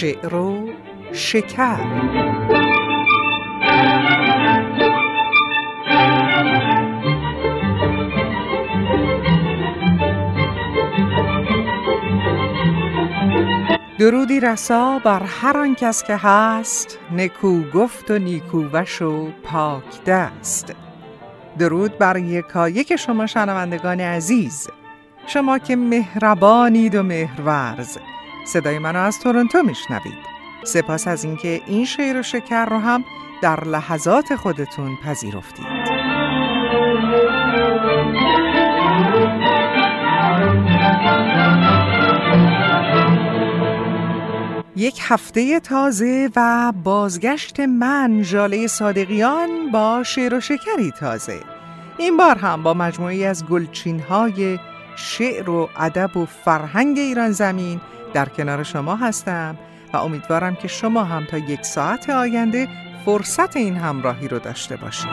شعر و شکر. درودی رسا بر هر آن کس که هست نکو گفت و نیکو وش و پاک دست. درود بر یکایک شما شنوندگان عزیز. شما که مهربانید و مهرورز. صدای منو از تورنتو میشنوید. سپاس از اینکه این شعر و شکر رو هم در لحظات خودتون پذیرفتید. یک هفته تازه و بازگشت من جاله صادقیان با شعر و شکری تازه. این بار هم با مجموعی از گلچین های شعر و ادب و فرهنگ ایران زمین در کنار شما هستم و امیدوارم که شما هم تا یک ساعت آینده فرصت این همراهی رو داشته باشید.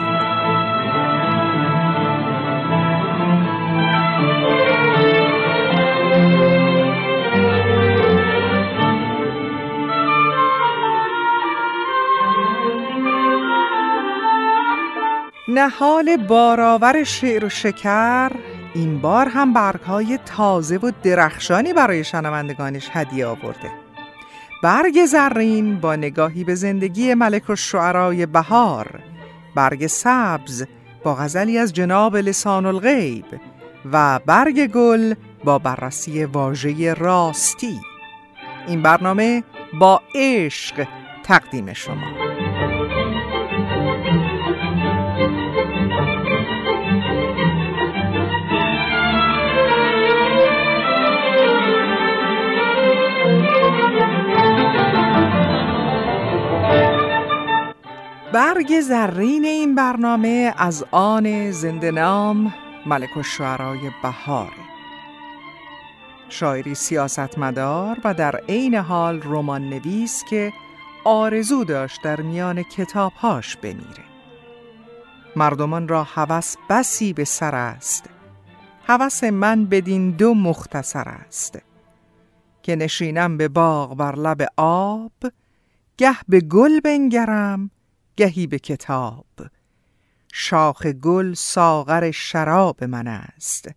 نهال بارآور شعر و شکر این بار هم برگهای تازه و درخشانی برای شنوندگانش هدیه آورده. برگ زرین با نگاهی به زندگی ملک و شعرای بهار برگ سبز با غزلی از جناب لسان الغیب و برگ گل با بررسی واژه راستی. این برنامه با عشق تقدیم شما. برگ زرین این برنامه از آن زنده نام ملک الشعرای بهار. شاعری سیاستمدار و در عین حال رمان نویس که آرزو داشت در میان کتابهاش بمیره. مردمان را هوس بسی به سر است. هوس من بدین دو مختصر است. که نشینم به باغ بر لب آب گه به گل بنگرم گهی به کتاب. شاخ گل ساغر شراب من است.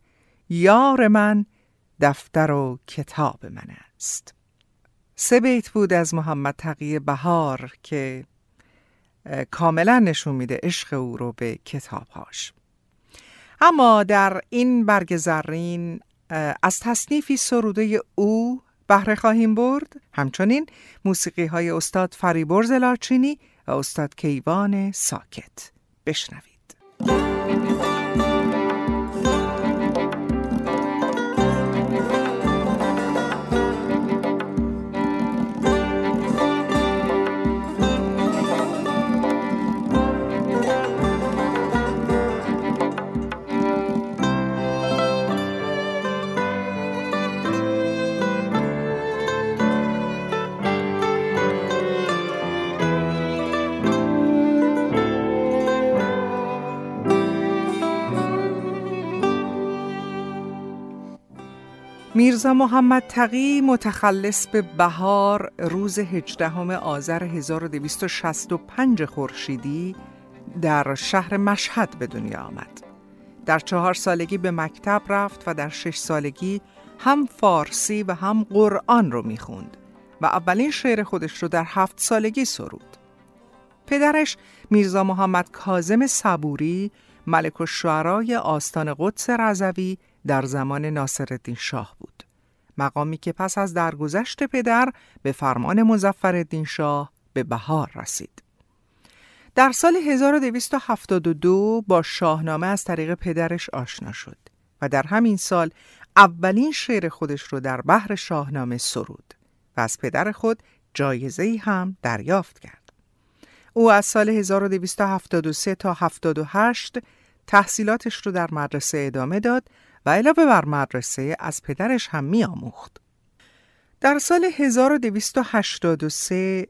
یار من دفتر و کتاب من است. سه بیت بود از محمد تقی بهار که کاملا نشون میده عشق او رو به کتابهاش. اما در این برگ زرین از تصنیفی سروده او بهره خواهیم برد. همچنین موسیقی های استاد فریبرز لاچینی و استاد کیوان ساکت. بشنوید. میرزا محمد تقی متخلص به بهار روز 18 آذر 1265 خورشیدی در شهر مشهد به دنیا آمد. در چهار سالگی به مکتب رفت و در شش سالگی هم فارسی و هم قرآن رو می‌خوند و اولین شعر خودش رو در هفت سالگی سرود. پدرش میرزا محمد کازم صبوری ملک و آستان قدس رضوی در زمان ناصرالدین شاه بود. مقامی که پس از درگذشت پدر به فرمان مزفرالدین شاه به بهار رسید. در سال 1272 با شاهنامه از طریق پدرش آشنا شد و در همین سال اولین شعر خودش رو در بحر شاهنامه سرود و از پدر خود جایزه هم دریافت کرد. او از سال 1273 تا 78 تحصیلاتش رو در مدرسه ادامه داد و علاوه بر مدرسه از پدرش هم می آموخت. در سال 1283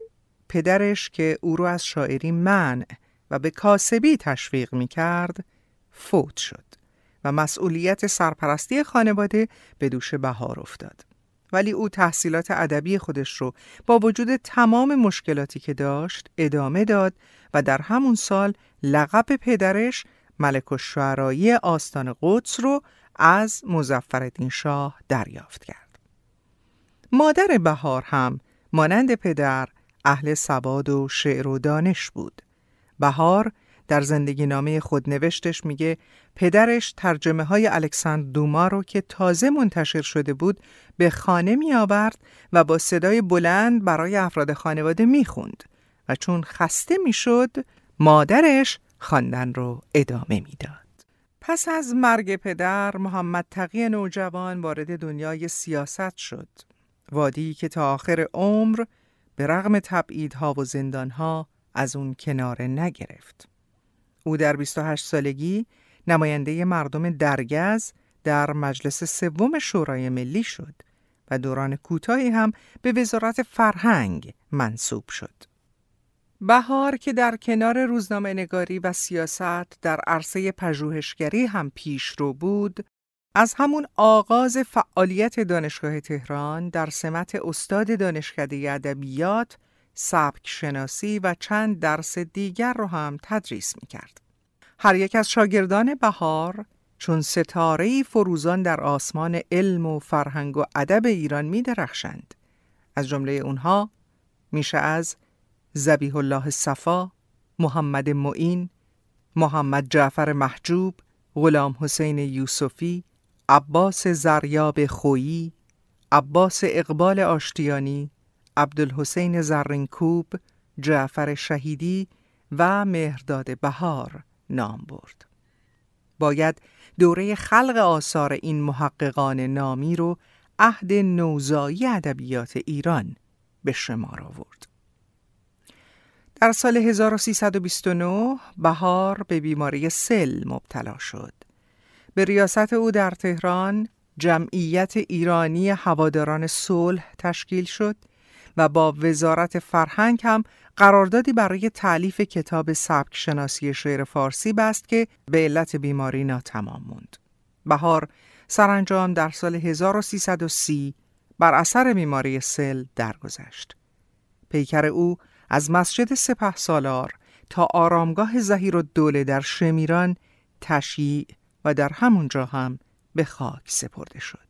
پدرش که او رو از شاعری منع و به کاسبی تشویق می کرد فوت شد و مسئولیت سرپرستی خانواده به دوش بهار افتاد. ولی او تحصیلات ادبی خودش رو با وجود تمام مشکلاتی که داشت ادامه داد و در همون سال لقب پدرش ملک الشعرایی آستان قدس رو از مزفردین شاه دریافت کرد. مادر بهار هم مانند پدر اهل سواد و شعر و دانش بود. بهار در زندگی نامه خود نوشتش میگه پدرش ترجمه های الکساندر دوما رو که تازه منتشر شده بود به خانه می آورد و با صدای بلند برای افراد خانواده می خوند و چون خسته می شد مادرش خواندن رو ادامه می‌داد. پس از مرگ پدر محمد تقی نوجوان وارد دنیای سیاست شد. وادی که تا آخر عمر به رغم تبعیدها و زندانها از اون کناره نگرفت. او در 28 سالگی نماینده مردم درگز در مجلس سوم شورای ملی شد و دوران کوتاهی هم به وزارت فرهنگ منصوب شد. بهار که در کنار روزنامه نگاری و سیاست در عرصه پژوهشگری هم پیشرو بود، از همون آغاز فعالیت دانشگاه تهران در سمت استاد دانشکده ادبیات، سبک شناسی و چند درس دیگر رو هم تدریس می کرد. هر یک از شاگردان بهار چون ستاره فروزان در آسمان علم و فرهنگ و ادب ایران می درخشند. از جمله اونها میشه از زبیح الله صفا، محمد معین، محمد جعفر محجوب، غلام حسین یوسفی، عباس زریاب خویی، عباس اقبال آشتیانی، عبدالحسین زرینکوب، جعفر شهیدی و مهرداد بهار نام برد. باید دوره خلق آثار این محققان نامی رو عهد نوزایی ادبیات ایران به شمار آورد. در سال 1329 بهار به بیماری سل مبتلا شد. به ریاست او در تهران جمعیت ایرانی هواداران صلح تشکیل شد و با وزارت فرهنگ هم قراردادی برای تعلیف کتاب سبک شناسی شعر فارسی بست که به علت بیماری ناتمام موند. بهار سرانجام در سال 1330 بر اثر بیماری سل درگذشت. پیکر او از مسجد سپه سالار تا آرامگاه زهیر و دوله در شمیران تشییع و در همونجا هم به خاک سپرده شد.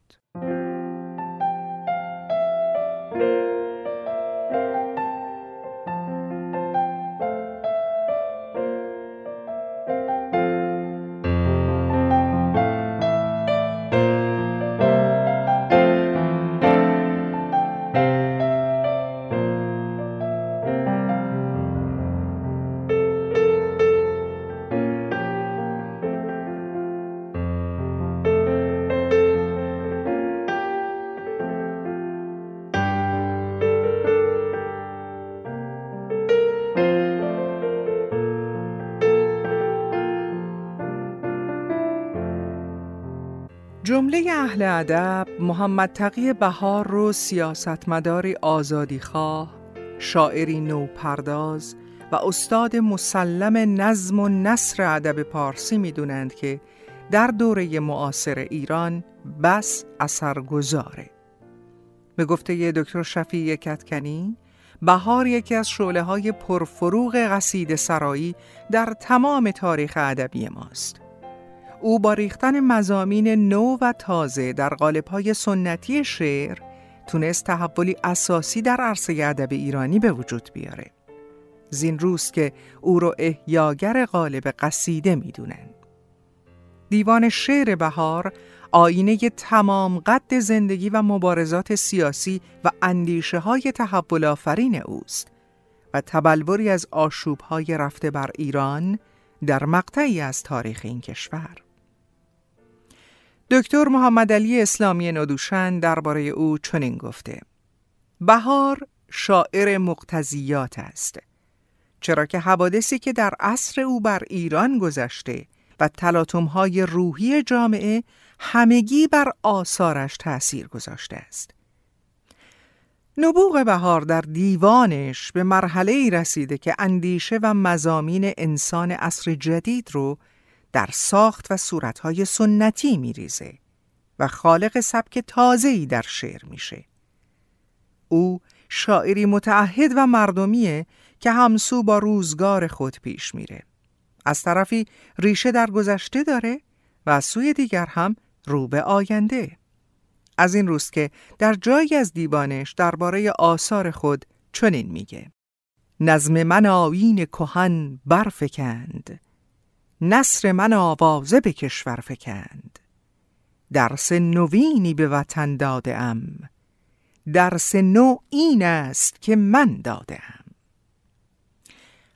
اهل ادب محمد تقی بهار رو سیاستمداری آزادیخواه، شاعری نوپرداز و استاد مسلم نظم و نصر ادب پارسی می‌دونند که در دوره معاصر ایران بس اثرگذاره. به گفته دکتر شفیع کتکنی، بهار یکی از شعله های پرفروغ قصید سرایی در تمام تاریخ ادبی ماست. او با ریختن مزامین نو و تازه در قالب‌های سنتی شعر تونست تحولی اساسی در عرصه ادب ایرانی به وجود بیاره. زین روز که او رو احیاگر قالب قصیده می‌دونن. دیوان شعر بهار آینه تمام قد زندگی و مبارزات سیاسی و اندیشه های تحول آفرین اوست و تبلوری از آشوب های رفته بر ایران در مقطعی از تاریخ این کشور. دکتر محمد علی اسلامی ندوشن درباره او چنین گفته. بهار شاعر مقتضیات است چرا که حوادثی که در عصر او بر ایران گذشته و تلاطم‌های روحی جامعه همگی بر آثارش تأثیر گذاشته است. نبوغ بهار در دیوانش به مرحله ای رسیده که اندیشه و مزامین انسان عصر جدید رو در ساخت و صورتهای سنتی میریزه و خالق سبک تازه‌ای در شعر میشه. او شاعری متعهد و مردمیه که همسو با روزگار خود پیش میره. از طرفی ریشه در گذشته داره و از سوی دیگر هم رو به آینده. از این روز که در جایی از دیوانش درباره آثار خود چنین میگه نظم من آیین کهن برفکند نصر من آوازه به کشور فکند. درس نوینی به وطن داده ام. درس نو این است که من داده ام.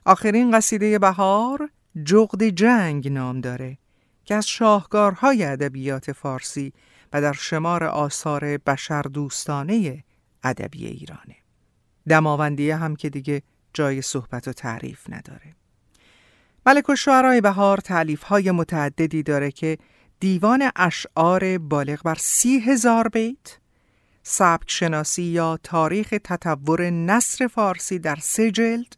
آخرین قصیده بهار جغد جنگ نام داره که از شاهکارهای ادبیات فارسی و در شمار آثار بشر دوستانه ادبی ایرانه. دماوندیه هم که دیگه جای صحبت و تعریف نداره. ملک و شعرهای بهار تعلیف های متعددی داره که دیوان اشعار بالغ بر سی هزار بیت سبک شناسی یا تاریخ تطور نصر فارسی در سه جلد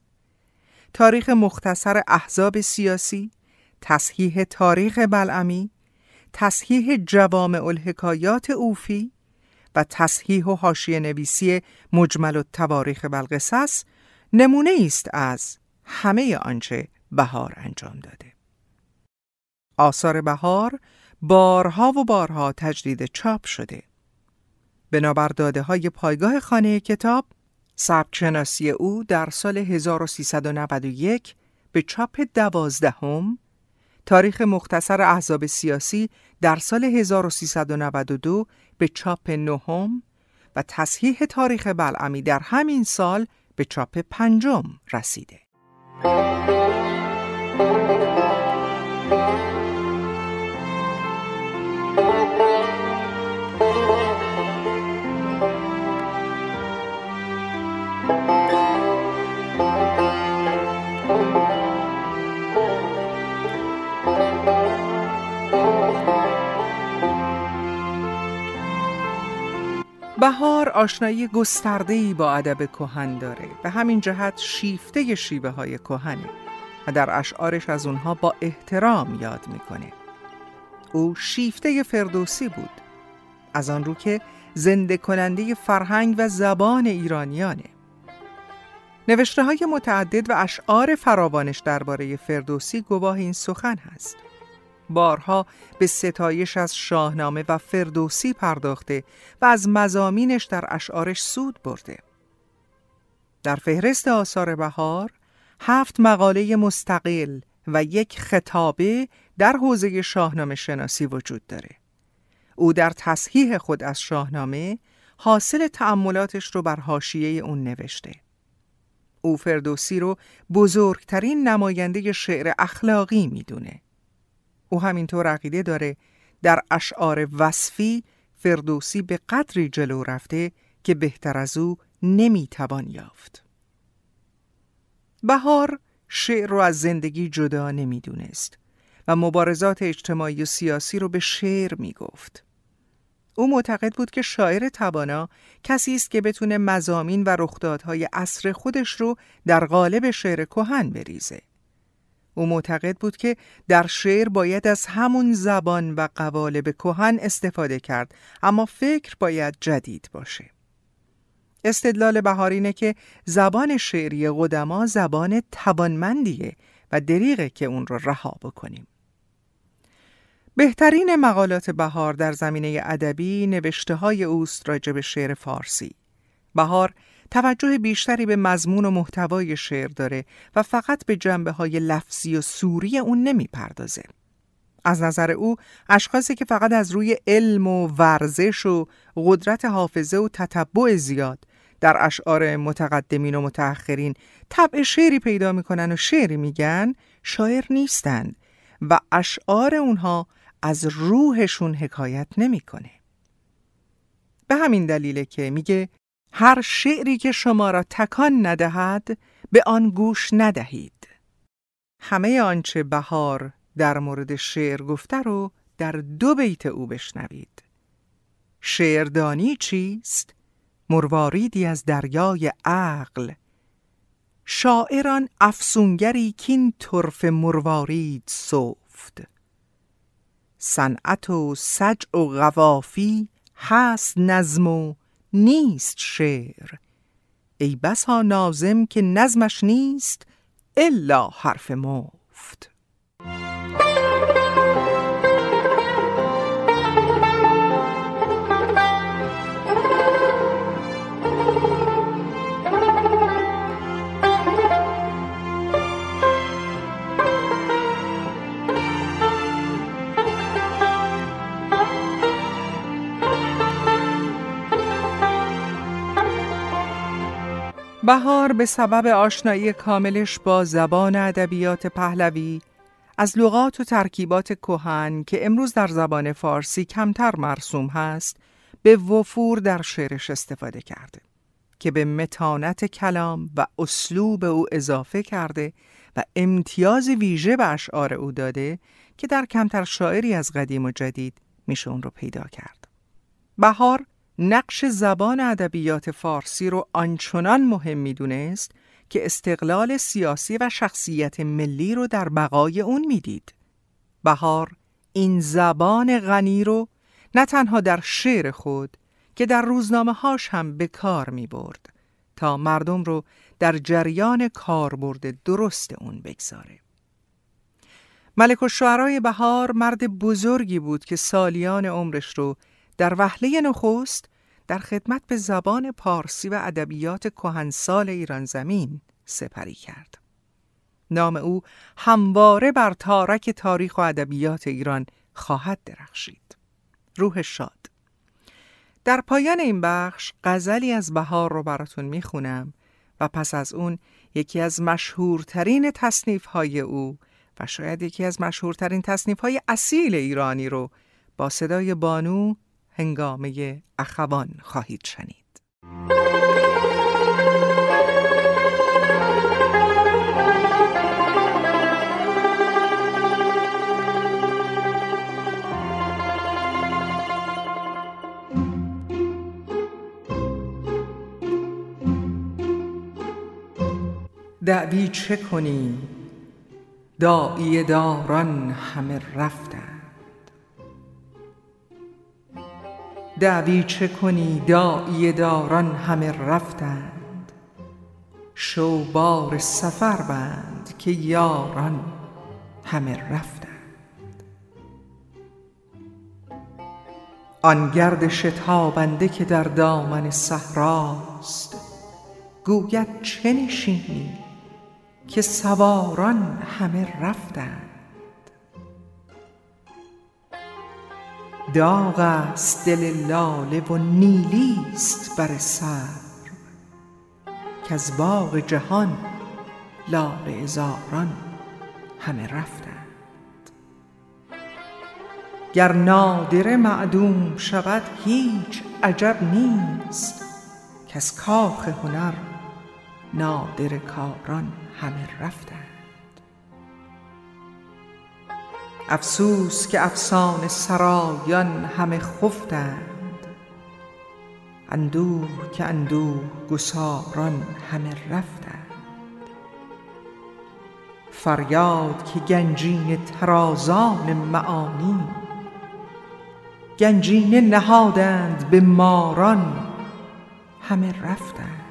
تاریخ مختصر احزاب سیاسی تصحیح تاریخ بلعمی تصحیح جوامع الحکایات اوفی و تصحیح و حاشیه نویسی مجمل التواریخ بلقصص نمونه است از همه آنچه بهار انجام داده. آثار بهار بارها و بارها تجدید چاپ شده. بنابر داده های پایگاه خانه کتاب، سبک او در سال 1391 به چاپ دوازدهم تاریخ مختصر احزاب سیاسی در سال 1392 به چاپ نهم و تصحیح تاریخ بلعمی در همین سال به چاپ پنجم رسیده. بهار آشنایی گسترده‌ای با ادب کهن داره. به همین جهت شیفته شیوه های کهنه. و در اشعارش از اونها با احترام یاد می‌کنه. او شیفته فردوسی بود. از آن رو که زنده کننده فرهنگ و زبان ایرانیانه. نوشته های متعدد و اشعار فراوانش درباره فردوسی گواه این سخن هست. بارها به ستایش از شاهنامه و فردوسی پرداخته و از مزامینش در اشعارش سود برده. در فهرست آثار بهار هفت مقاله مستقل و یک خطابه در حوزه شاهنامه شناسی وجود داره. او در تصحیح خود از شاهنامه حاصل تأملاتش رو بر حاشیه اون نوشته. او فردوسی رو بزرگترین نماینده شعر اخلاقی می‌دونه. او همینطور عقیده داره در اشعار وصفی فردوسی به قدری جلو رفته که بهتر از او نمی‌توان یافت. بهار شعر رو از زندگی جدا نمی‌دونست و مبارزات اجتماعی و سیاسی رو به شعر می‌گفت. او معتقد بود که شاعر توانا کسی است که بتونه مزامین و رخدادهای عصر خودش رو در قالب شعر کهن بریزه. او معتقد بود که در شعر باید از همون زبان و قوالب کهن استفاده کرد اما فکر باید جدید باشه استدلال بهارینه که زبان شعری قدما زبان توانمندیه و دریغه که اون رو رها بکنیم بهترین مقالات بهار در زمینه ادبی نوشته های اوست راجع به شعر فارسی بهار توجه بیشتری به مضمون و محتوای شعر داره و فقط به جنبه های لفظی و سوری اون نمی‌پردازه. از نظر او اشخاصی که فقط از روی علم و ورزش و قدرت حافظه و تتبع زیاد در اشعار متقدمین و متأخرین طبع شعری پیدا می‌کنن و شعری میگن شاعر نیستند و اشعار اونها از روحشون حکایت نمی‌کنه. به همین دلیله که میگه هر شعری که شما را تکان ندهد به آن گوش ندهید همه آنچه بهار در مورد شعر گفته رو در دو بیت او بشنوید شعردانی چیست؟ مرواریدی از دریای عقل. شاعران افسونگری کین طرف مروارید سفت. صنعت و سجع و غوافی هست نظم و نیست شعر. ای بسا نازم که نظمش نیست الا حرف مفت. بهار به سبب آشنایی کاملش با زبان ادبیات پهلوی از لغات و ترکیبات کهن که امروز در زبان فارسی کمتر مرسوم هست به وفور در شعرش استفاده کرده که به متانت کلام و اسلوب او اضافه کرده و امتیاز ویژه به اشعار او داده که در کمتر شاعری از قدیم و جدید میشه اون رو پیدا کرد. بهار نقش زبان ادبیات فارسی رو آنچنان مهم می‌دونست که استقلال سیاسی و شخصیت ملی رو در بقای اون می‌دید. بهار این زبان غنی رو نه تنها در شعر خود که در روزنامه هاش هم به کار می برد تا مردم رو در جریان کاربرد درست اون بگذاره. ملک و شعرهای بهار مرد بزرگی بود که سالیان عمرش رو در وهله نخست در خدمت به زبان پارسی و ادبیات کهنسال ایران زمین سپری کرد. نام او همواره بر تارک تاریخ و ادبیات ایران خواهد درخشید. روح شاد در پایان این بخش غزلی از بهار رو براتون می‌خونم و پس از اون یکی از مشهورترین تصنیف های او و شاید یکی از مشهورترین تصنیف های اصیل ایرانی رو با صدای بانو هنگامه اخوان خواهید شنید. دعوی چه کنی داعی داران همه رفتند دعوی چه کنی داعی داران همه رفتند. شو بار سفر بند که یاران همه رفتند. آن گرد شتابنده که در دامن صحراست گوید چه نشینی که سواران همه رفتند. داغ است دل لاله و نیلی است بر سر کز باغ جهان لاله عذاران همه رفتند. گر نادره معدوم شود هیچ عجب نیست کز کاخ هنر نادره کاران همه رفتند. افسوس که افسانه سرایان همه خفتند. اندوه که اندوه گساران همه رفتند. فریاد که گنجین طرازان معانی گنجینه نهادند به ماران همه رفتند.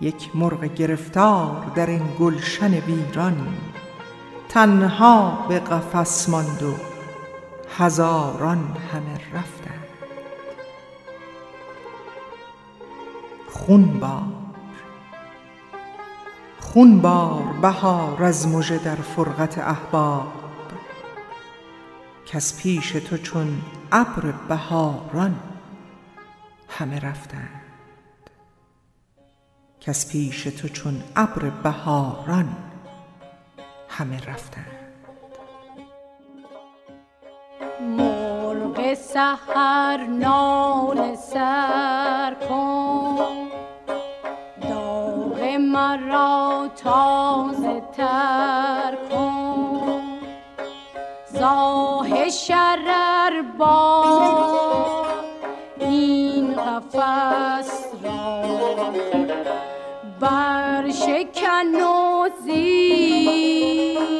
یک مرغ گرفتار در این گلشن ویران تنها به قفس ماند و هزاران همه رفتند. خون بار خون بار بهار از مژه در فرقت احباب. کز پیش تو چون ابر بهاران همه رفتند. کز پیش تو چون ابر بهاران همه رفتند مرغ سحر نال سر کن. داغ مرا تازه تر کن. زاه شرر با این قفس را بر شکن و زیر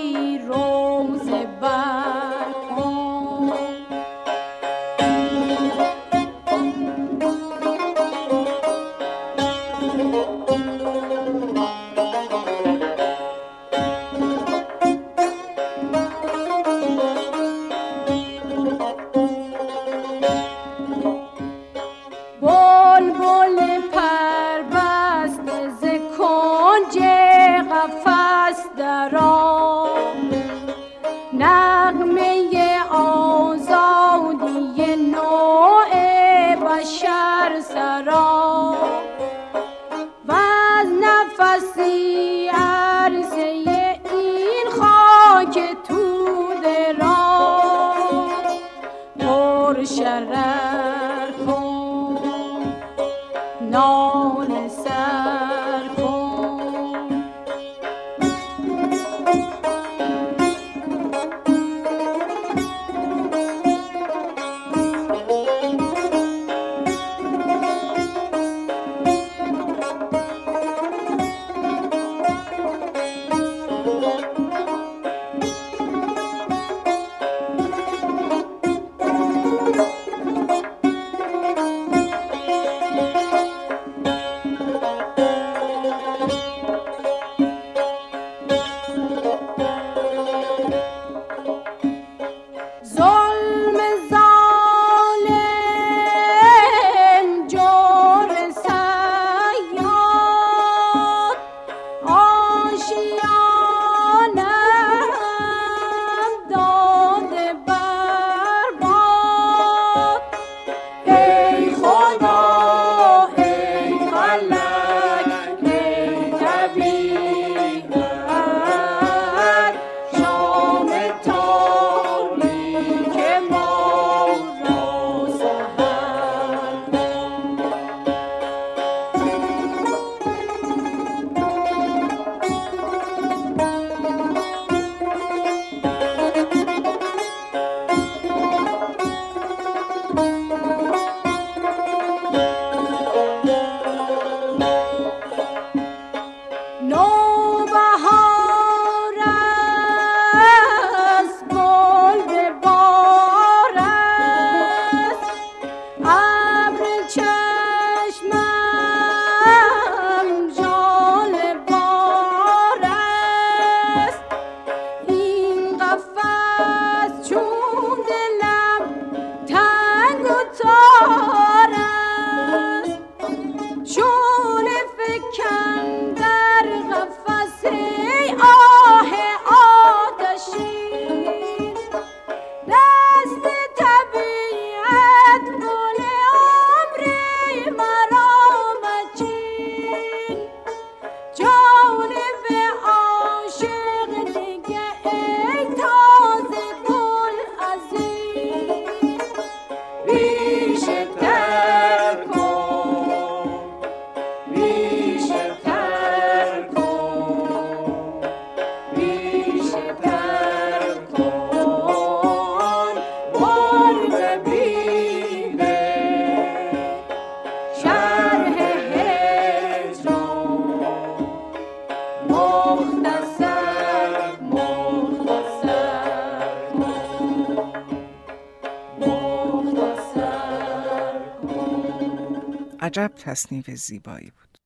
تصنیف زیبایی بود.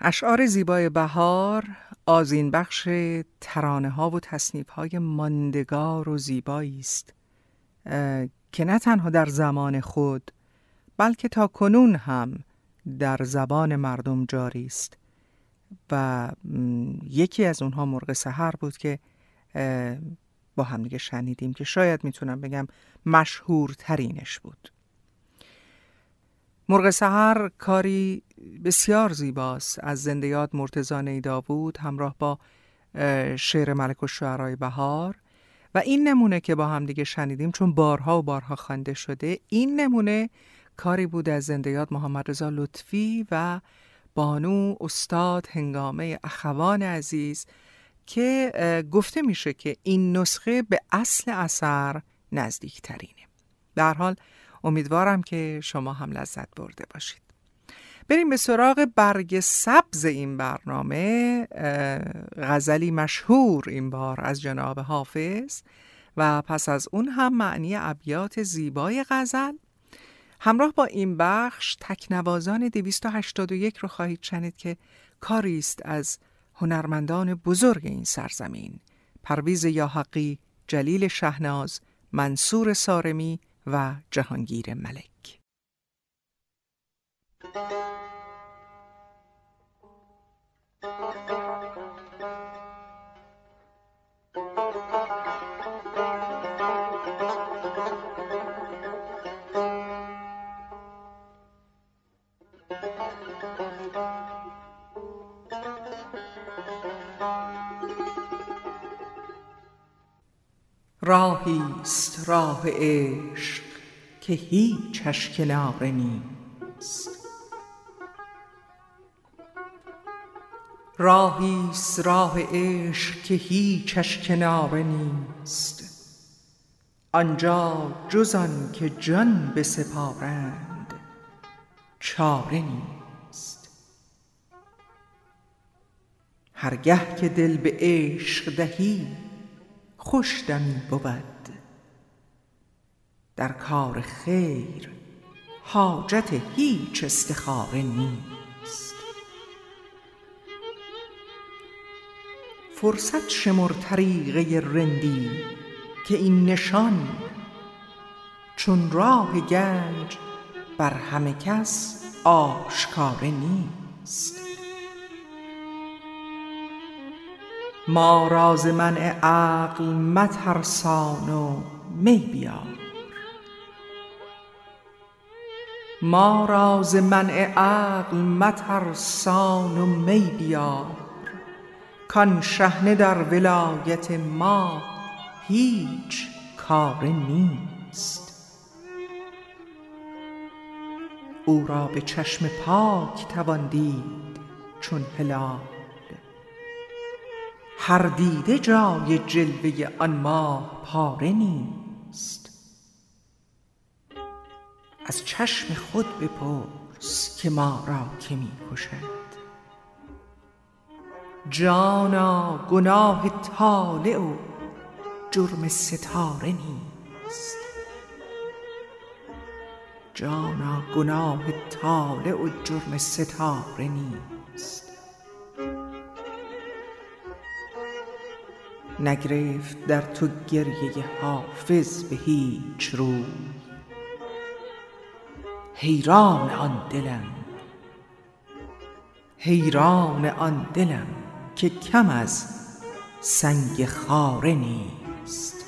اشعار زیبای بهار آزین بخش ترانه ها و تصنیف های ماندگار و زیبایی است که نه تنها در زمان خود بلکه تا کنون هم در زبان مردم جاری است و یکی از اونها مرغ سحر بود که با هم دیگه شنیدیم که شاید می‌تونم بگم مشهورترینش بود مرغ سحر کاری بسیار زیباست. از مرتضی نیدا بود همراه با شعر ملک و بهار. و این نمونه که با هم دیگه شنیدیم چون بارها و بارها خوانده شده این نمونه کاری بود از زنده یاد محمد رضا لطفی و بانو استاد هنگامه اخوان عزیز که گفته میشه که این نسخه به اصل اثر نزدیک ترینه در حال امیدوارم که شما هم لذت برده باشید. بریم به سراغ برگ سبز این برنامه غزلی مشهور این بار از جناب حافظ و پس از اون هم معنی ابیات زیبای غزل. همراه با این بخش تکنوازان 281 رو خواهید شنید که کاری است از هنرمندان بزرگ این سرزمین. پرویز یاحقی، جلیل شهناز، منصور سارمی و جهانگیر ملک. راهی است راه عشق که هیچش کناره نیست. راهی است راه عشق که هیچش کناره نیست. آنجا جز آن که جان بسپارند چاره نیست. هرگه که دل به عشق دهی خوش دمی بود. در کار خیر حاجت هیچ استخاره نیست. فرصت شمر طریقه رندی که این نشان چون راه گنج بر همه کس آشکاره نیست. ما را ز منع عقل مترسان و می بیار. ما را ز منع عقل مترسان و می بیار. کان شحنه در ولایت ما هیچ کاره نیست. او را به چشم پاک توان دید چون هلال هر دیده جای جلوه آن ماه پاره نیست. از چشم خود بپرس که ما را که می کشد. جانا گناه طالع و جرم ستاره نیست. جانا گناه طالع و جرم ستاره نیست. نگرفت در تو گریه حافظ به هیچ روی حیران آن دلم حیران آن دلم که کم از سنگ خاره نیست.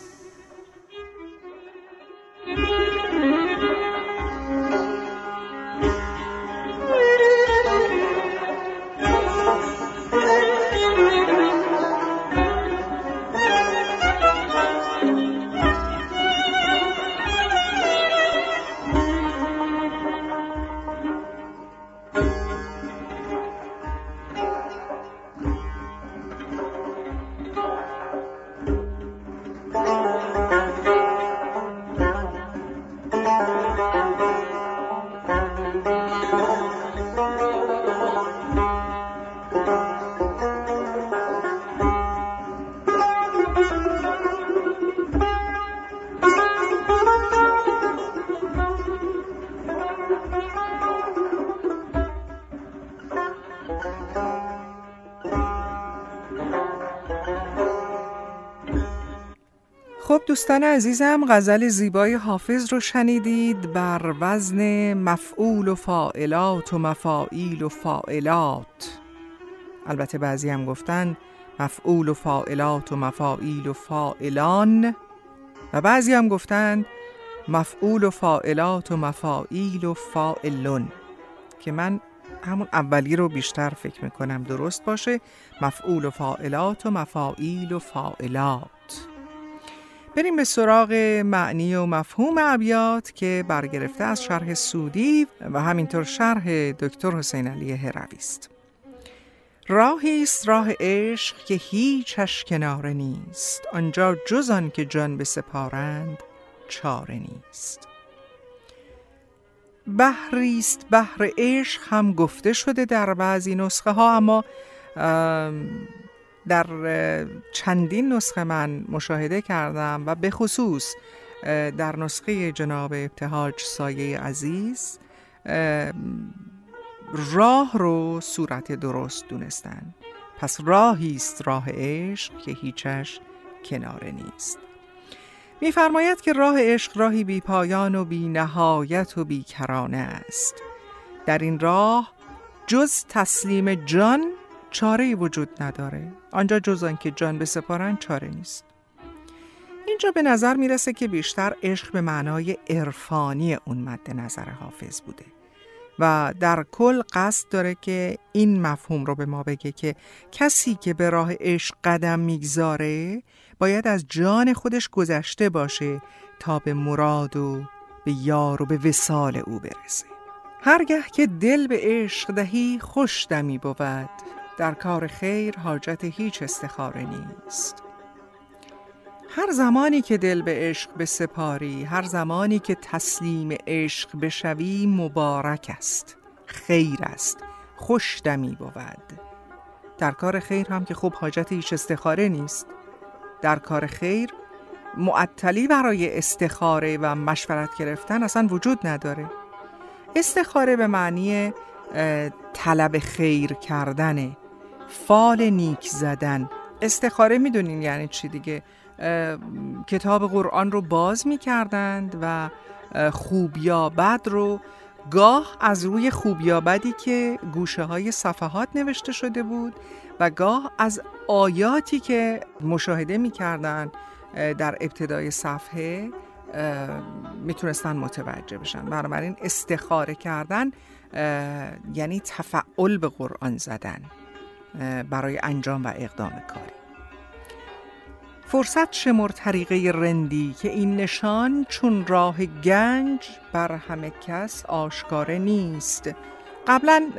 دوستان عزیزم غزل زیبای حافظ رو شنیدید بر وزن مفعول و فاعلات و مفاعیل و فاعلات. البته بعضی هم گفتن مفعول و فاعلات و مفاعیل و فاعلان. و بعضی هم گفتن مفعول و فاعلات و مفاعیل و فاعلون. که من همون اولی رو بیشتر فکر می‌کنم درست باشه. مفعول و فاعلات و مفاعیل و فاعلات. بریم به سراغ معنی و مفهوم ابیات که برگرفته از شرح سودی و همینطور شرح دکتر حسین علی هروی است. راهی است راه عشق که هیچش کناره نیست آنجا جز آن که جان به سپارند چاره نیست بحری است بحر عشق هم گفته شده در بعضی نسخه ها اما در چندین نسخه من مشاهده کردم و به خصوص در نسخه جناب ابتهاج سایه عزیز راه رو صورت درست دونستن. پس راهی است راه عشق که هیچش کناره نیست. میفرماید که راه عشق راهی بی پایان و بی نهایت و بی کرانه است. در این راه جز تسلیم جان چاره وجود نداره. آنجا جز که جان بسپارن چاره نیست. اینجا به نظر می‌رسه که بیشتر عشق به معنای عرفانی اون مد نظر حافظ بوده و در کل قصد داره که این مفهوم رو به ما بگه که کسی که به راه عشق قدم می‌گذاره باید از جان خودش گذشته باشه تا به مراد و به یار و به وسال او برسه. هرگه که دل به عشق دهی خوش دمی بود. در کار خیر حاجت هیچ استخاره نیست. هر زمانی که دل به عشق بسپاری هر زمانی که تسلیم عشق بشوی مبارک است خیر است خوش دمی بود. در کار خیر هم که خب حاجت هیچ استخاره نیست. در کار خیر معطلی برای استخاره و مشورت گرفتن اصلا وجود نداره. استخاره به معنی طلب خیر کردنه فال نیک زدن. استخاره می‌دونین یعنی چی دیگه؟ کتاب قرآن رو باز می‌کردند و خوب یا بد رو گاه از روی خوب یا بدی که گوشه های صفحات نوشته شده بود و گاه از آیاتی که مشاهده می‌کردن در ابتدای صفحه می‌تونستن متوجه بشن. بنابراین استخاره کردن یعنی تفعل به قرآن زدن. برای انجام و اقدام کاری. فرصت شمر طریقه رندی که این نشان چون راه گنج بر همه کس آشکاره نیست. قبلا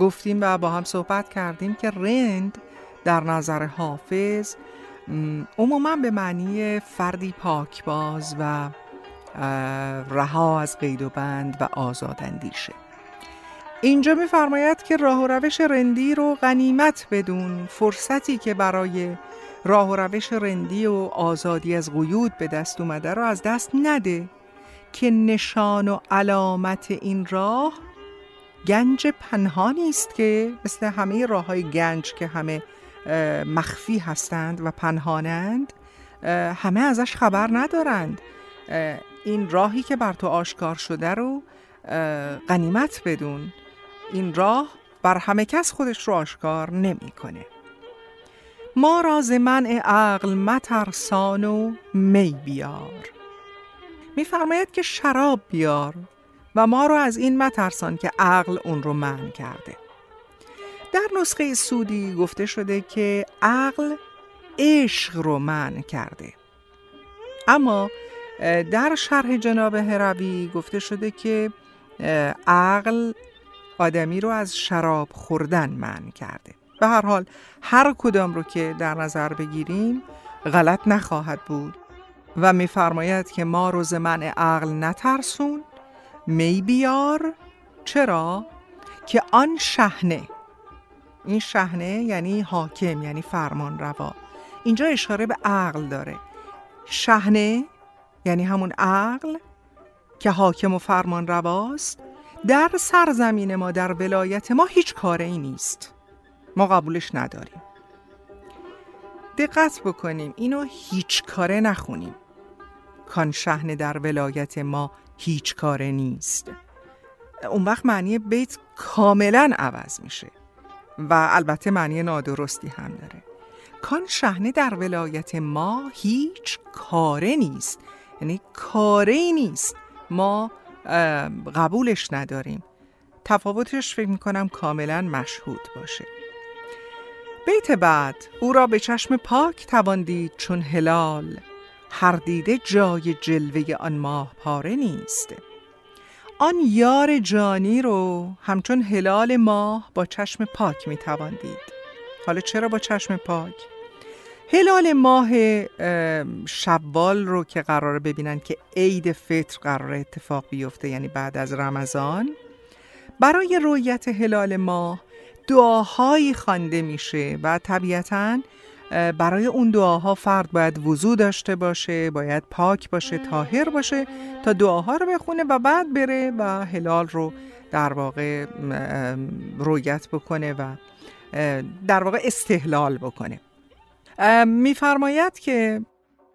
گفتیم و با هم صحبت کردیم که رند در نظر حافظ عموما به معنی فردی پاکباز و رها از قید و بند و آزاداندیشه. اینجا میفرماید که راه و روش رندی رو غنیمت بدون فرصتی که برای راه و روش رندی و آزادی از قیود به دست اومده رو از دست نده که نشان و علامت این راه گنج پنهانی است که مثل همه راه های گنج که همه مخفی هستند و پنهانند همه ازش خبر ندارند. این راهی که بر تو آشکار شده رو غنیمت بدون. این راه بر همه کس خودش رو آشکار نمی‌کنه. ما را ز منع عقل مترسان و می بیار. میفرماید که شراب بیار و ما رو از این مترسان که عقل اون رو منع کرده. در نسخه سودی گفته شده که عقل عشق رو منع کرده. اما در شرح جناب هروی گفته شده که عقل آدمی رو از شراب خوردن منع کرده. به هر حال هر کدام رو که در نظر بگیریم غلط نخواهد بود و میفرماید که ما رو ز منع عقل نترسون. می بیار. چرا؟ که آن شهنه این شهنه یعنی حاکم یعنی فرمان روا. اینجا اشاره به عقل داره. شهنه یعنی همون عقل که حاکم و فرمان رواست. در سرزمین ما در ولایت ما هیچ کاره ای نیست. ما قبولش نداریم. دقت بکنیم اینو هیچ کاره نخونیم. کان در ولایت ما هیچ کاره نیست. اون وقت معنی بیت کاملا عوض میشه. و البته معنی نادرستی هم داره. کان شهنه در ولایت ما هیچ کاره نیست. یعنی کاره نیست. ما قبولش نداریم. تفاوتش فکر می‌کنم کاملا مشهود باشه. بیت بعد او را به چشم پاک توان دید چون هلال. هر دیده جای جلوه آن ماه پاره نیست. آن یار جانی رو همچون هلال ماه با چشم پاک می‌توان دید. حالا چرا با چشم پاک؟ هلال ماه اه، شوال رو که قراره ببینن که عید فطر قراره اتفاق بیفته یعنی بعد از رمضان. برای رویت هلال ماه دعاهایی خوانده میشه و طبیعتاً برای اون دعاها فرد باید وضو داشته باشه باید پاک باشه طاهر باشه تا دعاها رو بخونه و بعد بره و هلال رو در واقع رویت بکنه و در واقع استهلال بکنه. میفرماید که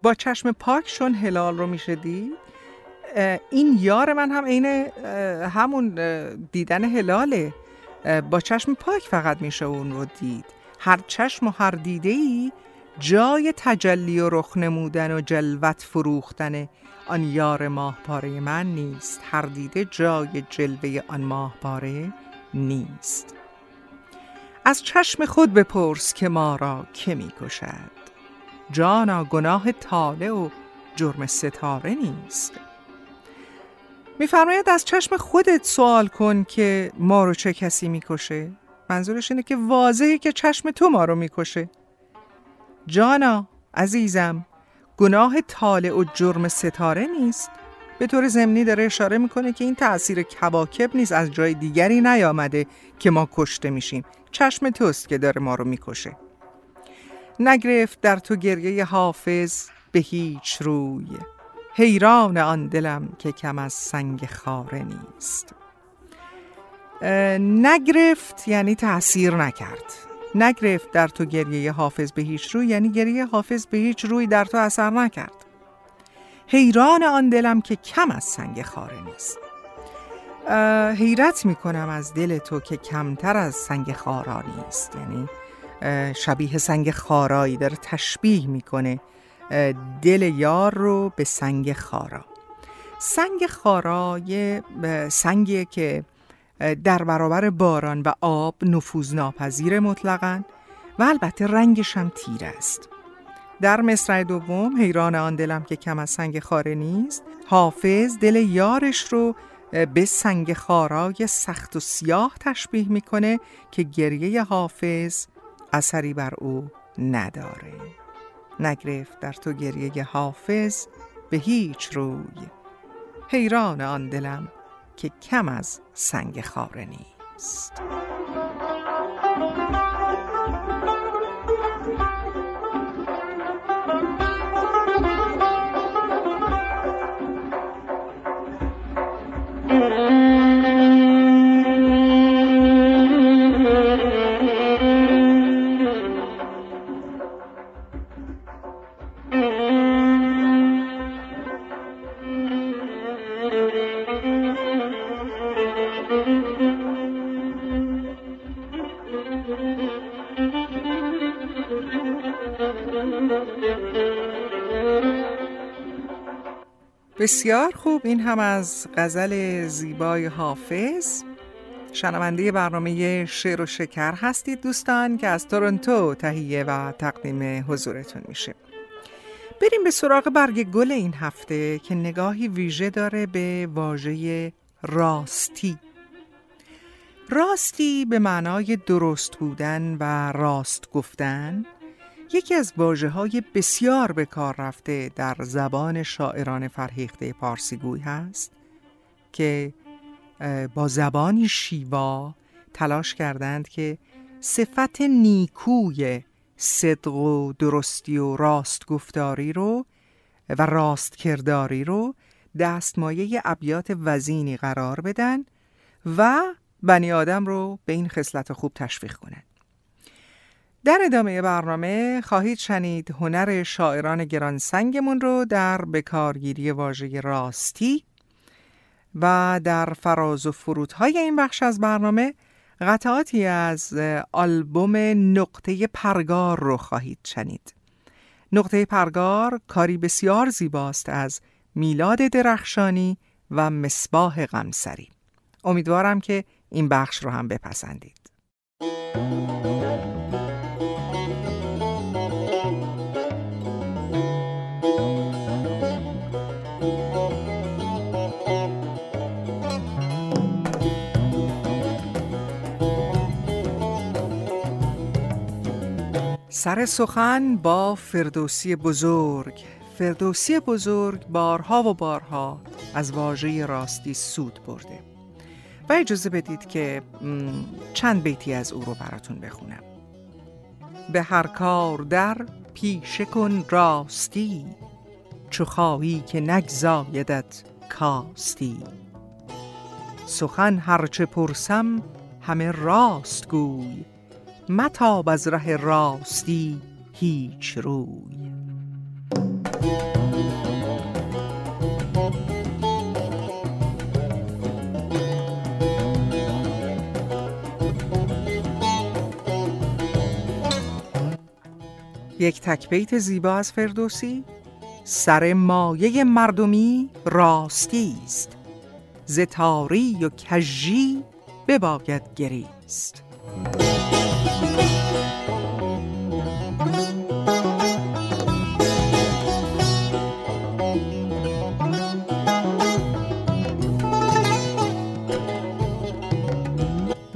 با چشم پاک شون هلال رو میشه دید. این یار من هم عین همون دیدن هلاله. با چشم پاک فقط میشه اون رو دید. هر چشم و هر دیده ای جای تجلی و رخ نمودن و جلوت فروختن. آن یار ماه پاره من نیست. هر دیده جای جلوه آن ماه پاره نیست. از چشم خود بپرس که ما را که می کشد. جانا گناه تاله و جرم ستاره نیست. میفرماید از چشم خودت سوال کن که ما رو چه کسی می‌کشه منظورش اینه که واضحه که چشم تو ما رو می‌کشه جانا عزیزم گناه طالع و جرم ستاره نیست. به طور ضمنی داره اشاره می‌کنه که این تأثیر کواکب نیست از جای دیگری نیامده که ما کشته میشیم. چشم توست که داره ما رو می‌کشه. نگرفت در تو گریه حافظ به هیچ روی. حیران آن دلم که کم از سنگ خاره نیست. نگرفت یعنی تأثیر نکرد. نگرفت در تو گریه حافظ به هیچ روی یعنی گریه حافظ به هیچ روی در تو اثر نکرد. حیران آن دلم که کم از سنگ خاره نیست. حیرت می‌کنم از دل تو که کمتر از سنگ خارا نیست. یعنی شبیه سنگ خارایی داره تشبیه می‌کنه دل یار رو به سنگ خارا. سنگ خارا یه سنگیه که در برابر باران و آب نفوذ ناپذیر مطلقاً و البته رنگش هم تیر است. در مصرع دوم حیران آن دلم که کم از سنگ خاره نیست حافظ دل یارش رو به سنگ خارای سخت و سیاه تشبیه می‌کنه که گریه حافظ اثری بر او نداره. نگرفت در تو گریه حافظ به هیچ روی. حیران آن دلم که کم از سنگ خاره نیست. بسیار خوب. این هم از غزل زیبای حافظ. شنونده برنامه شعر و شکر هستید دوستان که از تورنتو تهیه و تقدیم حضورتون میشه. بریم به سراغ برگ گل این هفته که نگاهی ویژه داره به واژه راستی. راستی به معنای درست بودن و راست گفتن یکی از واجه های بسیار به کار رفته در زبان شاعران فرهیخته پارسیگوی هست که با زبانی شیوا تلاش کردند که صفت نیکوی صدق و درستی و راست گفتاری رو و راست کرداری رو دستمایه ابیات وزینی قرار بدن و بنی آدم رو به این خصلت خوب تشویق کنند. در ادامه برنامه خواهید شنید هنر شاعران گرانسنگمون رو در بکارگیری واژه راستی و در فراز و فرودهای این بخش از برنامه قطعاتی از آلبوم نقطه پرگار رو خواهید شنید. نقطه پرگار کاری بسیار زیباست از میلاد درخشانی و مصباح غمسری. امیدوارم که این بخش رو هم بپسندید. سر سخن با فردوسی بزرگ. فردوسی بزرگ بارها و بارها از واژه راستی سود برده. و اجازه بدید که چند بیتی از او رو براتون بخونم. به هر کار در پیشه کن راستی چو خواهی که نگزایدت کاستی. سخن هرچه پرسم همه راست گوی متاب از ره راستی هیچ روی. یک تکبیت زیبا از فردوسی سر مایه مردمی راستی است. ز تاری و کژی بباید گریست.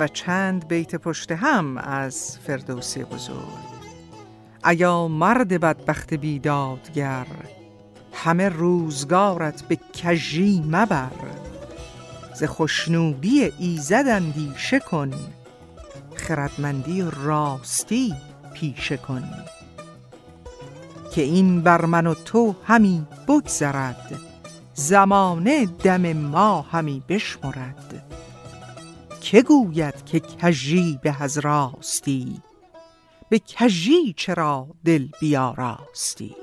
چند بیت پشت هم از فردوسی بزرگ. ایا مرد بدبخت بیدادگر همه روزگارت به کژی مبر. ز خوشنودی ایزد اندیشه کن خردمندی و راستی پیشه کن. که این بر من و تو همی بگذرد زمانه دم ما همی بشمرد. که گوید که کژی به از راستی؟ به کژی چرا دل بیاراستی؟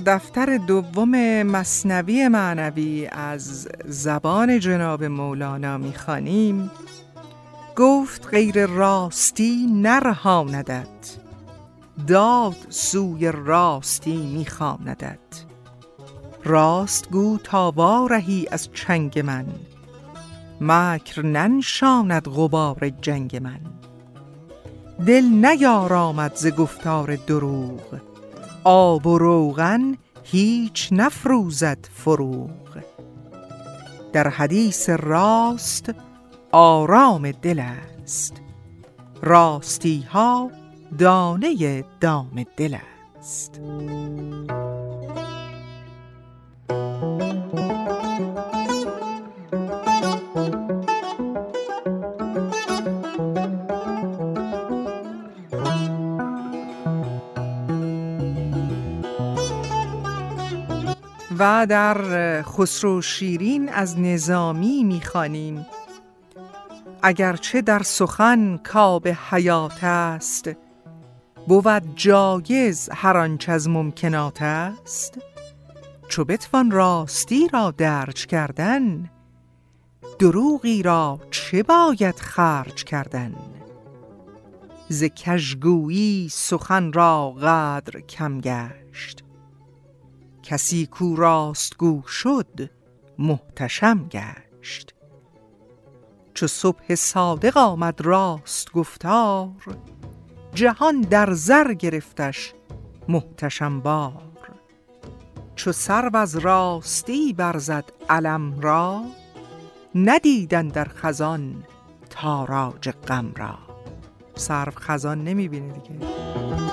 دفتر دوم مصنوی معنوی از زبان جناب مولانا می‌خوانیم. گفت غیر راستی نرهاندت. داد سوی راستی میخواندت. راست گو تا وارهی از چنگ من. مکر ننشاند غبار جنگ من. دل نیارامد ز گفتار دروغ. آب و روغن هیچ نفروزد فروغ. در حدیث راست آرام دل است. راستی ها دانه دام دل است. و در خسرو شیرین از نظامی می‌خوانیم. اگرچه در سخن کاب حیات است بود جایز هر آنچه از ممکنات است. چو بتوان راستی را درج کردن دروغی را چه باید خرج کردن؟ ز کژگویی سخن را قدر کم گشت. کسی کو راستگو شد محتشم گشت. چو صبح صادق آمد راست گفتار جهان در زر گرفتش محتشم بار. چو سرو از راستی برزد علم را ندیدن در خزان تاراج غم را. سرو خزان نمی‌بینه دیگه.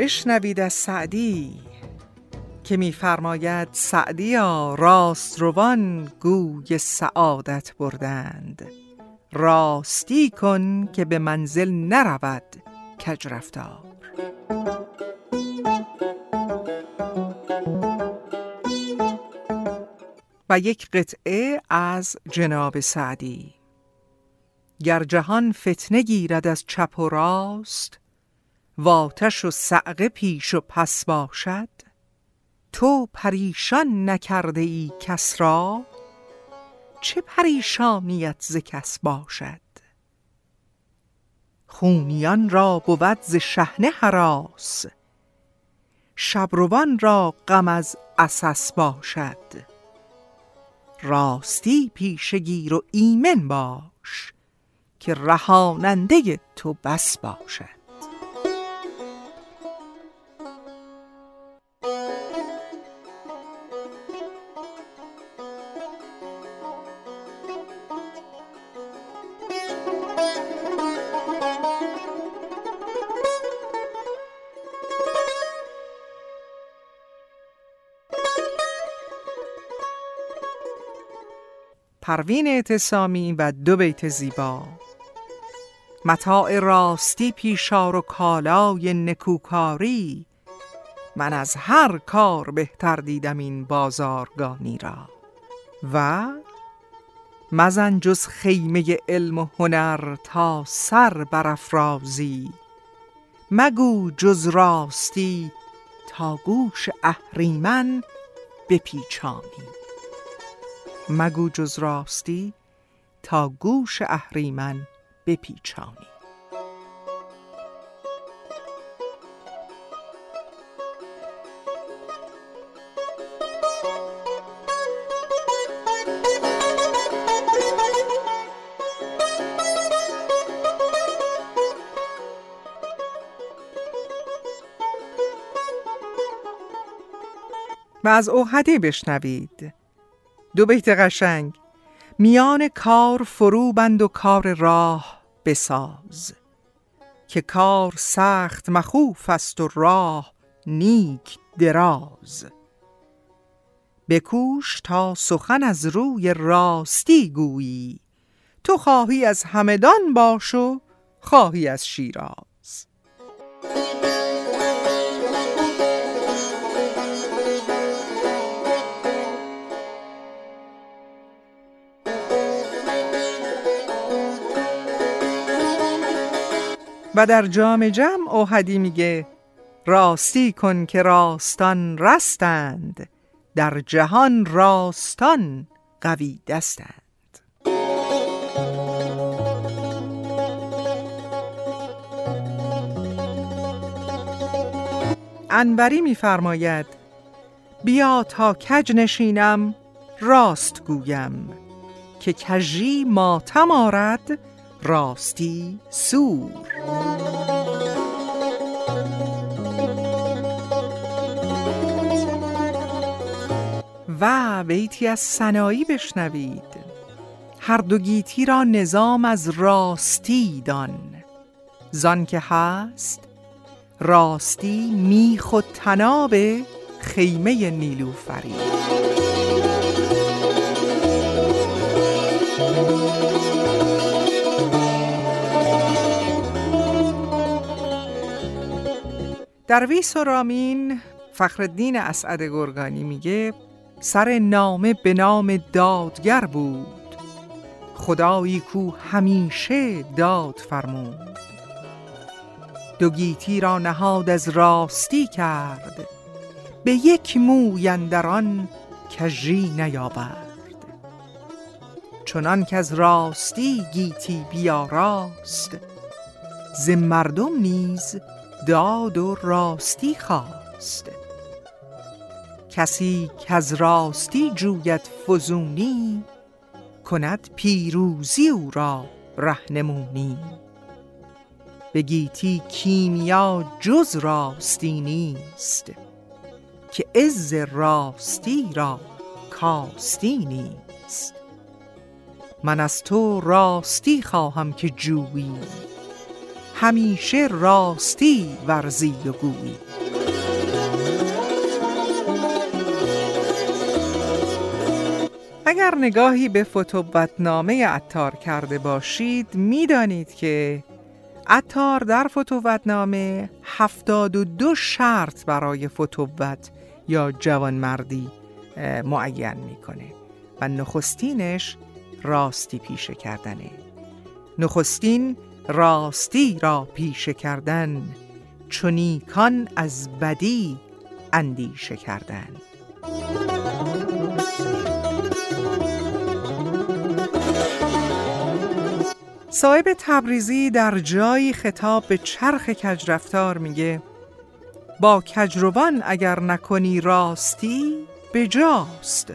بشنوید از سعدی که میفرماید سعدیا راست روان گوی سعادت بردند. راستی کن که به منزل نرود کج رفتار. و یک قطعه از جناب سعدی. گر جهان فتنه گیرد از چپ و راست و آتش و صعقه پیش و پس باشد؟ تو پریشان نکرده ای کس را؟ چه پریشانیت ز کس باشد؟ خونیان را بود ز شحنه هراس شبروان را غم از عسس باشد. راستی پیشه گیر و ایمن باش که رهاننده تو بس باشد. پروین اعتصامی و دو بیت زیبا. متاع راستی پیشار و کالای نکوکاری من از هر کار بهتر دیدم این بازارگانی را. و مزن جز خیمه علم و هنر تا سر برافرازی مگو جز راستی تا گوش اهریمن بپیچانی. مگو جز راستی تا گوش اهریمن بپیچانی. و از اوهدی بشنوید. دو بیت قشنگ. میان کار فرو بند و کار راه بساز که کار سخت مخوف است و راه نیک دراز. بکوش تا سخن از روی راستی گویی تو خواهی از همدان باش و خواهی از شیراز. و در جام جمع اوهدی میگه راستی کن که راستان رستند در جهان راستان قوی دستند. انوری میفرماید بیا تا کج نشینم راست گویم که کژی ماتم آرد راستی سور. و بیتی از سنایی بشنوید. هر دو گیتی را نظام از راستی دان. زان که هست راستی میخ و تناب خیمه نیلوفری. در ویس و رامین فخردین اسعد گرگانی میگه سر نامه به نام دادگر بود. خدایی کو همیشه داد فرمود. دو گیتی را نهاد از راستی کرد. به یک موی اندران کژی نیاورد. چنان که از راستی گیتی بیاراست ز مردم نیز داد و راستی خواست. کسی که راستی جوید فزونی کند پیروزی او را رهنمونی. به گیتی کیمیا جز راستی نیست که عز راستی را کاستی نیست. من از تو راستی خواهم که جویی. همیشه راستی ورزی و گویی اگر نگاهی به فتوبتنامه عطار کرده باشید می‌دانید که عطار در فتوبتنامه هفتاد و دو شرط برای فتوبت یا جوانمردی معین می‌کنه و نخستینش راستی پیشه کردنه. نخستین راستی را پیشه کردن چونیکان از بدی اندیشه کردن. صاحب تبریزی در جایی خطاب به چرخ کجرفتار میگه با کجروان اگر نکنی راستی بجاست.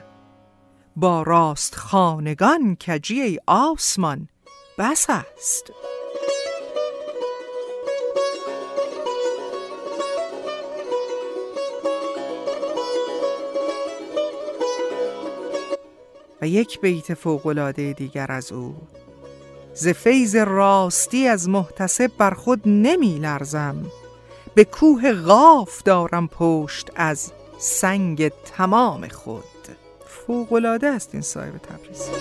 با راست خانگان کجی آسمان بس است. یک بیت فوقلاده دیگر از او. ز فیض راستی از محتسب بر خود نمی لرزم. به کوه غاف دارم پشت از سنگ تمام خود. فوقلاده است این صاحب تبریزی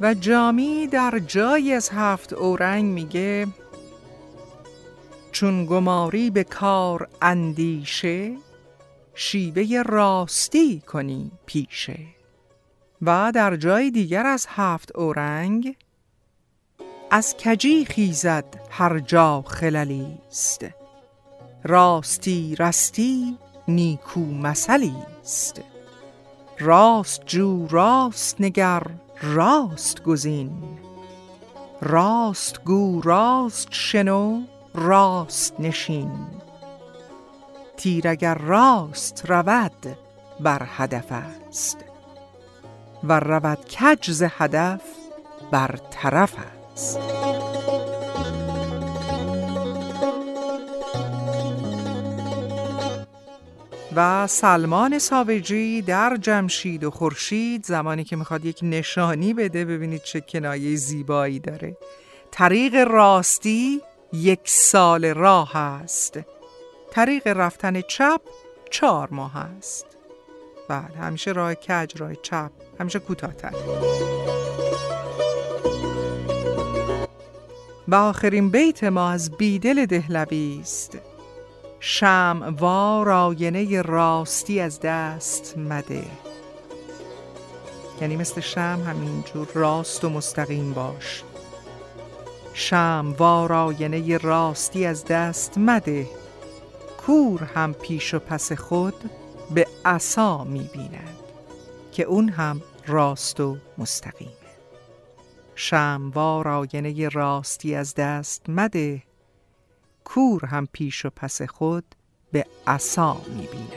و جامی در جایی از هفت اورنگ میگه چون گماری به کار اندیشه شیوه راستی کنی پیشه. و در جای دیگر از هفت اورنگ از کجی خیزد هر جا خللی است. راستی راستی نیکو مثلی است. راست جو راست نگر راست گزین. راست گو راست شنو راست نشین. تیر اگر راست رود بر هدف است. و رود کج ز هدف بر طرف است. و سلمان ساوجی در جمشید و خورشید زمانی که می‌خواد یک نشانی بده ببینید چه کنایه زیبایی داره. طریق راستی یک سال راه است. طریق رفتن چپ چهار ماه است. بعد همیشه راه کج راه چپ همیشه کوتاه‌تر. و آخرین بیت ما از بیدل دهلوی است. شم وار آینه راستی از دست مده. یعنی مثل شم همینجور راست و مستقیم باش. شم وار آینه راستی از دست مده. کور هم پیش و پس خود به عصا می‌بیند که اون هم راست و مستقیمه شموار آینه راستی از دست مده کور هم پیش و پس خود به عصا می‌بیند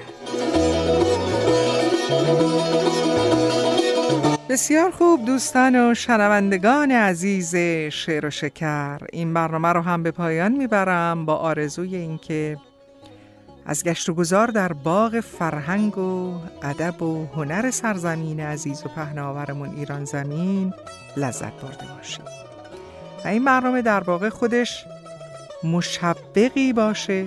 بسیار خوب دوستان و شنوندگان عزیز شعر و شکر. این برنامه رو هم به پایان می‌برم با آرزوی اینکه از گشت و گذار در باغ فرهنگ و ادب و هنر سرزمین عزیز و پهناورمون ایران زمین لذت برده باشید و این برنامه در واقع خودش مشبقی باشه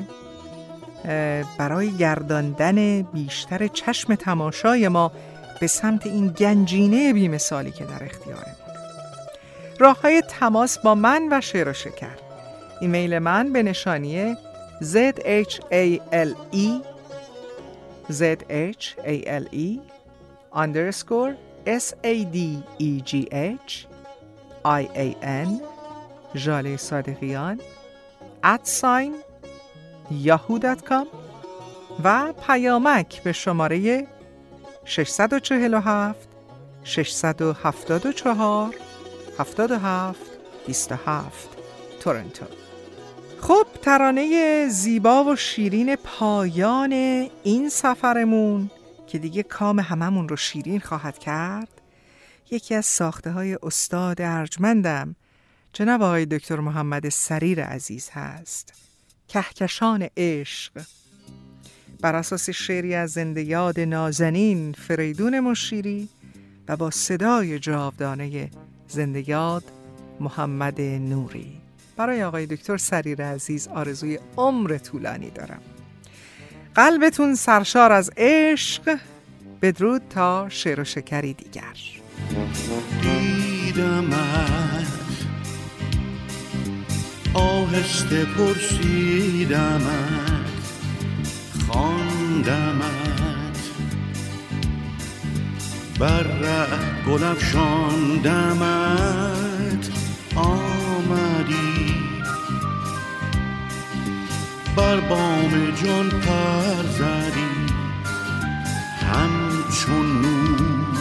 برای گرداندن بیشتر چشم تماشای ما به سمت این گنجینه بیمثالی که در اختیارمون راه های تماس با من و شعر و شکر. ایمیل من به نشانی Z H A L E Z H A L E underscore S A D E G H I A N ژاله صادقیان sign yahoo.com و پیامک به شماره 647 674 77 27 تورنتو. خب ترانه زیبا و شیرین پایان این سفرمون که دیگه کام هممون رو شیرین خواهد کرد یکی از ساخته های استاد ارجمندم جناب آقای دکتر محمد سریر عزیز هست. کهکشان عشق. بر اساس شعری از زنده یاد نازنین فریدون مشیری و با صدای جاودانه زنده یاد محمد نوری. برای آقای دکتر سریر عزیز آرزوی عمر طولانی دارم. قلبتون سرشار از عشق بدرود تا شعر و شکری دیگر. آهسته پرسیدمت خواندمت بر ره گل افشاندمت آمدی. بر بام جان پر زدی. همچون نور.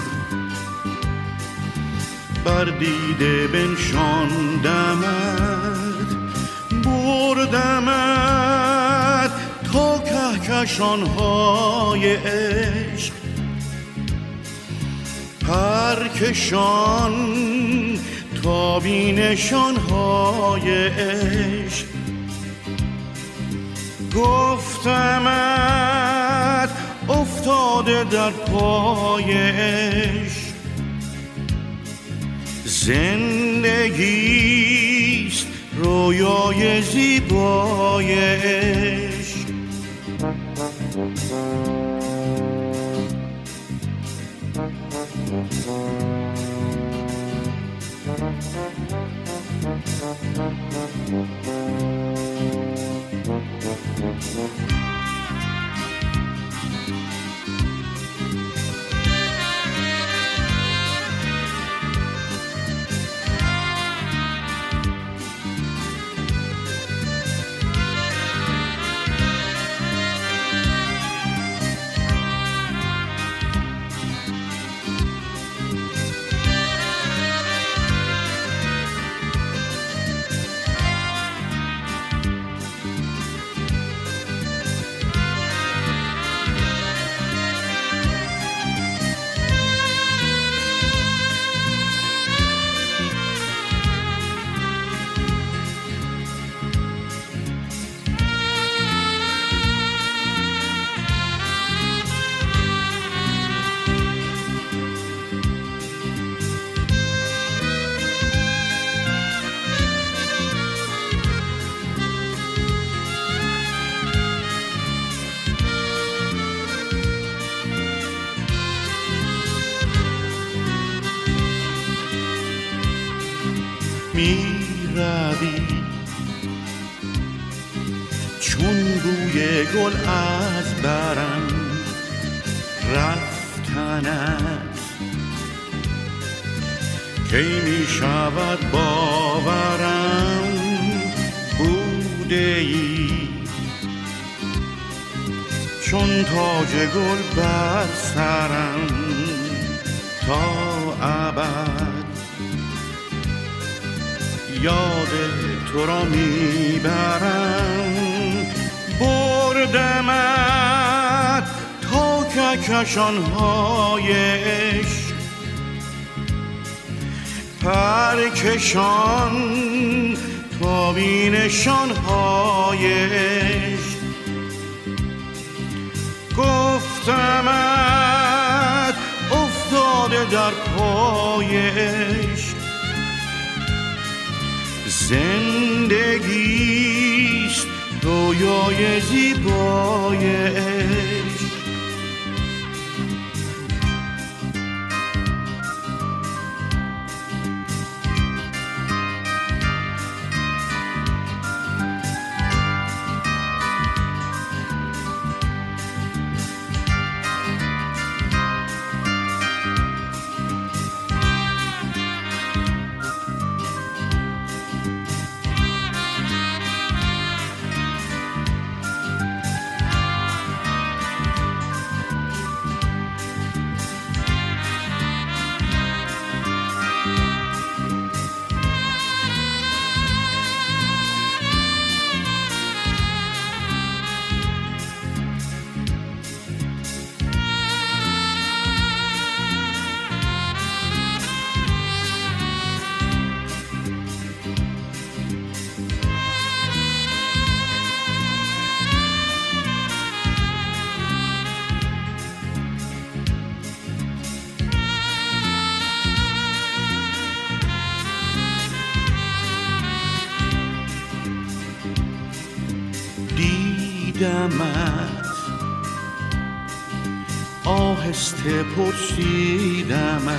بر دیده بنشاندمت بردمت. تا کهکشانهای عشق پرکشان تا بینشانهای عشق. گفتمت افتاده در پای عشق. زندگیست رویای زیبای عشق. Thank تاج گل بر سرم تا ابد. یاد تو را می‌برم بردمت تا ککشان های عشق. پرکشان تا بینشان های گفتمت افتاده در پای عشق زندگیست رویای زیبای دیدمت آهسته پرسیدمت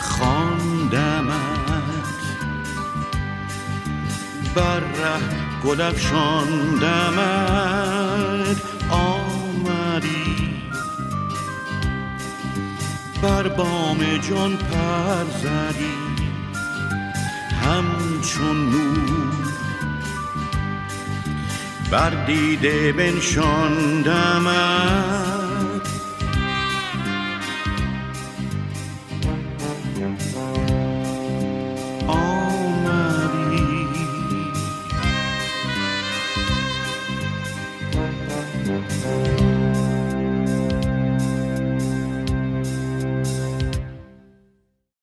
خواندمت. بر ره گل افشاندمت. آمدی. بر بام جان پر زدی. همچون نور بر دیده بنشاندمت